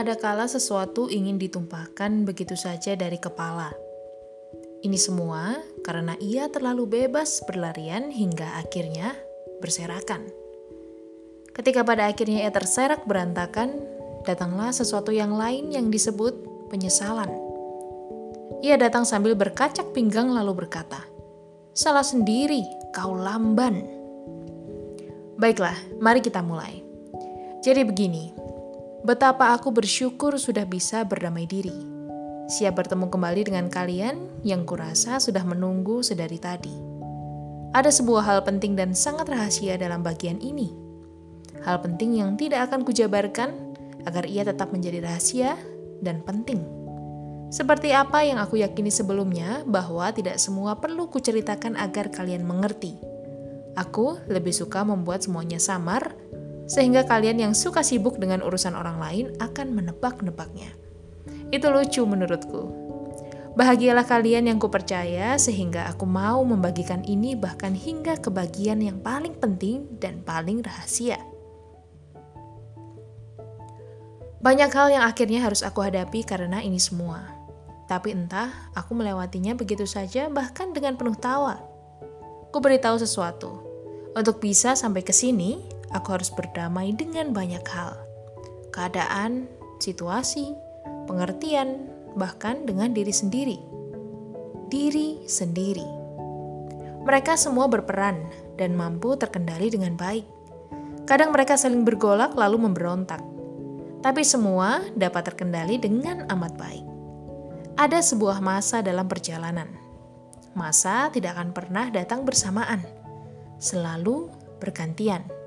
Ada kala sesuatu ingin ditumpahkan begitu saja dari kepala. Ini semua karena ia terlalu bebas berlarian hingga akhirnya berserakan. Ketika pada akhirnya ia terserak berantakan, datanglah sesuatu yang lain yang disebut penyesalan. Ia datang sambil berkacak pinggang lalu berkata, "Salah sendiri, kau lamban." Baiklah, mari kita mulai. Jadi begini, Betapa aku bersyukur sudah bisa berdamai diri. Siap bertemu kembali dengan kalian yang kurasa sudah menunggu sedari tadi. Ada sebuah hal penting dan sangat rahasia dalam bagian ini. Hal penting yang tidak akan kujabarkan agar ia tetap menjadi rahasia dan penting. Seperti apa yang aku yakini sebelumnya bahwa tidak semua perlu kuceritakan agar kalian mengerti. Aku lebih suka membuat semuanya samar sehingga kalian yang suka sibuk dengan urusan orang lain akan menebak-nebaknya. Itu lucu menurutku. Bahagialah kalian yang kupercaya sehingga aku mau membagikan ini bahkan hingga ke bagian yang paling penting dan paling rahasia. Banyak hal yang akhirnya harus aku hadapi karena ini semua. Tapi entah, aku melewatinya begitu saja bahkan dengan penuh tawa. Ku beritahu sesuatu. Untuk bisa sampai ke sini, aku harus berdamai dengan banyak hal. Keadaan, situasi, pengertian, bahkan dengan diri sendiri. Diri sendiri. Mereka semua berperan dan mampu terkendali dengan baik. Kadang mereka saling bergolak lalu memberontak. Tapi semua dapat terkendali dengan amat baik. Ada sebuah masa dalam perjalanan. Masa tidak akan pernah datang bersamaan. Selalu bergantian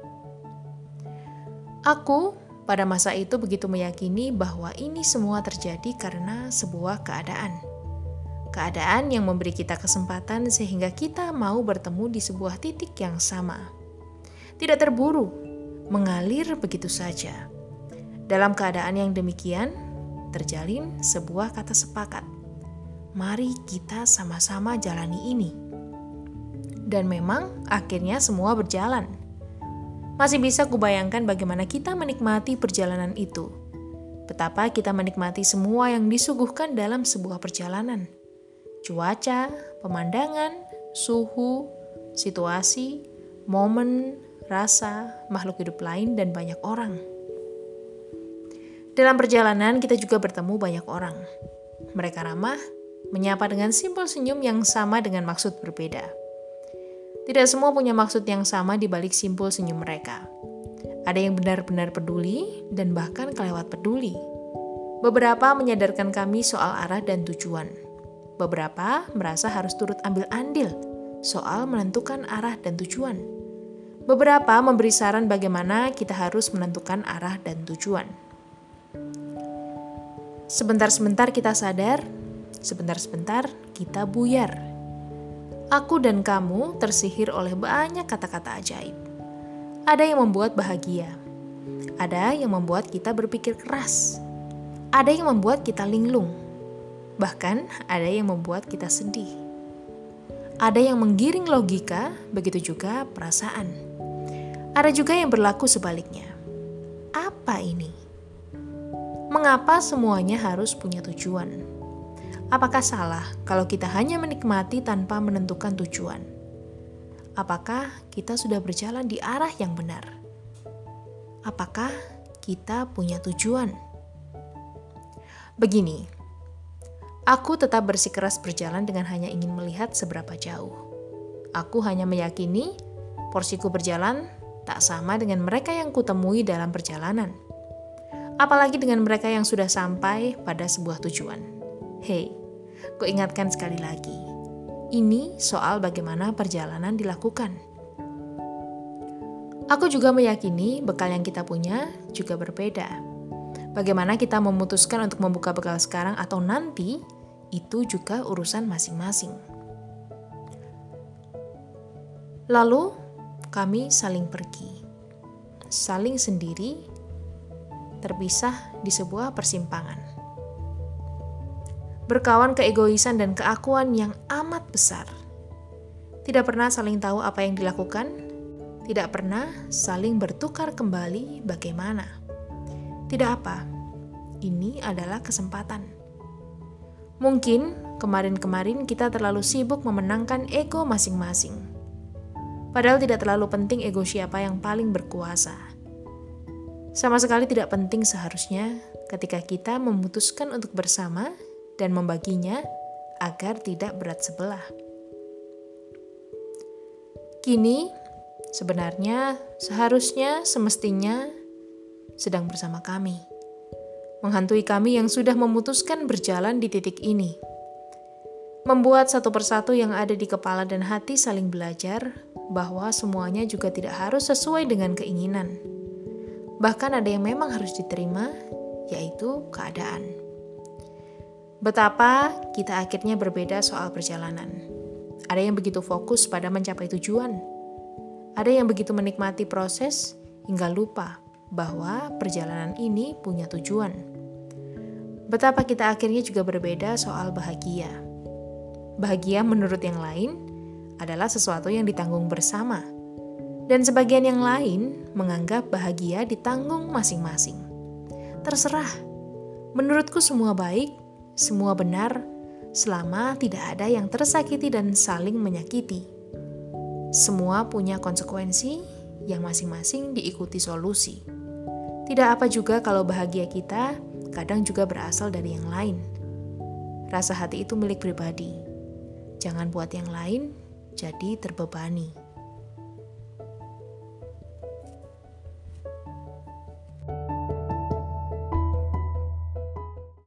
Aku pada masa itu begitu meyakini bahwa ini semua terjadi karena sebuah keadaan. Keadaan yang memberi kita kesempatan sehingga kita mau bertemu di sebuah titik yang sama. Tidak terburu, mengalir begitu saja. Dalam keadaan yang demikian, terjalin sebuah kata sepakat. Mari kita sama-sama jalani ini. Dan memang akhirnya semua berjalan masih bisa kubayangkan bagaimana kita menikmati perjalanan itu. Betapa kita menikmati semua yang disuguhkan dalam sebuah perjalanan. Cuaca, pemandangan, suhu, situasi, momen, rasa, makhluk hidup lain, dan banyak orang. Dalam perjalanan, kita juga bertemu banyak orang. Mereka ramah, menyapa dengan simpel senyum yang sama dengan maksud berbeda. Tidak semua punya maksud yang sama di balik simpul senyum mereka. Ada yang benar-benar peduli dan bahkan kelewat peduli. Beberapa menyadarkan kami soal arah dan tujuan. Beberapa merasa harus turut ambil andil soal menentukan arah dan tujuan. Beberapa memberi saran bagaimana kita harus menentukan arah dan tujuan. Sebentar-sebentar kita sadar, sebentar-sebentar kita buyar aku dan kamu tersihir oleh banyak kata-kata ajaib. Ada yang membuat bahagia, ada yang membuat kita berpikir keras, ada yang membuat kita linglung, bahkan ada yang membuat kita sedih. Ada yang menggiring logika, begitu juga perasaan. Ada juga yang berlaku sebaliknya. Apa ini? Mengapa semuanya harus punya tujuan? Apakah salah kalau kita hanya menikmati tanpa menentukan tujuan? Apakah kita sudah berjalan di arah yang benar? Apakah kita punya tujuan? Begini, aku tetap bersikeras berjalan dengan hanya ingin melihat seberapa jauh. Aku hanya meyakini porsiku berjalan tak sama dengan mereka yang kutemui dalam perjalanan. Apalagi dengan mereka yang sudah sampai pada sebuah tujuan. Hei, Kuingatkan sekali lagi, ini soal bagaimana perjalanan dilakukan. Aku juga meyakini bekal yang kita punya juga berbeda. Bagaimana kita memutuskan untuk membuka bekal sekarang atau nanti, itu juga urusan masing-masing. Lalu, kami saling pergi, saling sendiri, terpisah di sebuah persimpangan berkawan keegoisan dan keakuan yang amat besar. Tidak pernah saling tahu apa yang dilakukan, tidak pernah saling bertukar kembali bagaimana. Tidak apa, ini adalah kesempatan. Mungkin kemarin-kemarin kita terlalu sibuk memenangkan ego masing-masing. Padahal tidak terlalu penting ego siapa yang paling berkuasa. Sama sekali tidak penting seharusnya ketika kita memutuskan untuk bersama dan membaginya agar tidak berat sebelah. Kini, sebenarnya seharusnya semestinya sedang bersama kami, menghantui kami yang sudah memutuskan berjalan di titik ini, membuat satu persatu yang ada di kepala dan hati saling belajar bahwa semuanya juga tidak harus sesuai dengan keinginan. Bahkan ada yang memang harus diterima, yaitu keadaan. Betapa kita akhirnya berbeda soal perjalanan ada yang begitu fokus pada mencapai tujuan. Ada yang begitu menikmati proses hingga lupa bahwa perjalanan ini punya tujuan. Betapa kita akhirnya juga berbeda soal bahagia. Bahagia menurut yang lain adalah sesuatu yang ditanggung bersama. Dan sebagian yang lain menganggap bahagia ditanggung masing-masing. Terserah. Menurutku semua baik, semua benar, selama tidak ada yang tersakiti dan saling menyakiti. Semua punya konsekuensi yang masing-masing diikuti solusi. Tidak apa juga kalau bahagia kita kadang juga berasal dari yang lain. Rasa hati itu milik pribadi. Jangan buat yang lain jadi terbebani.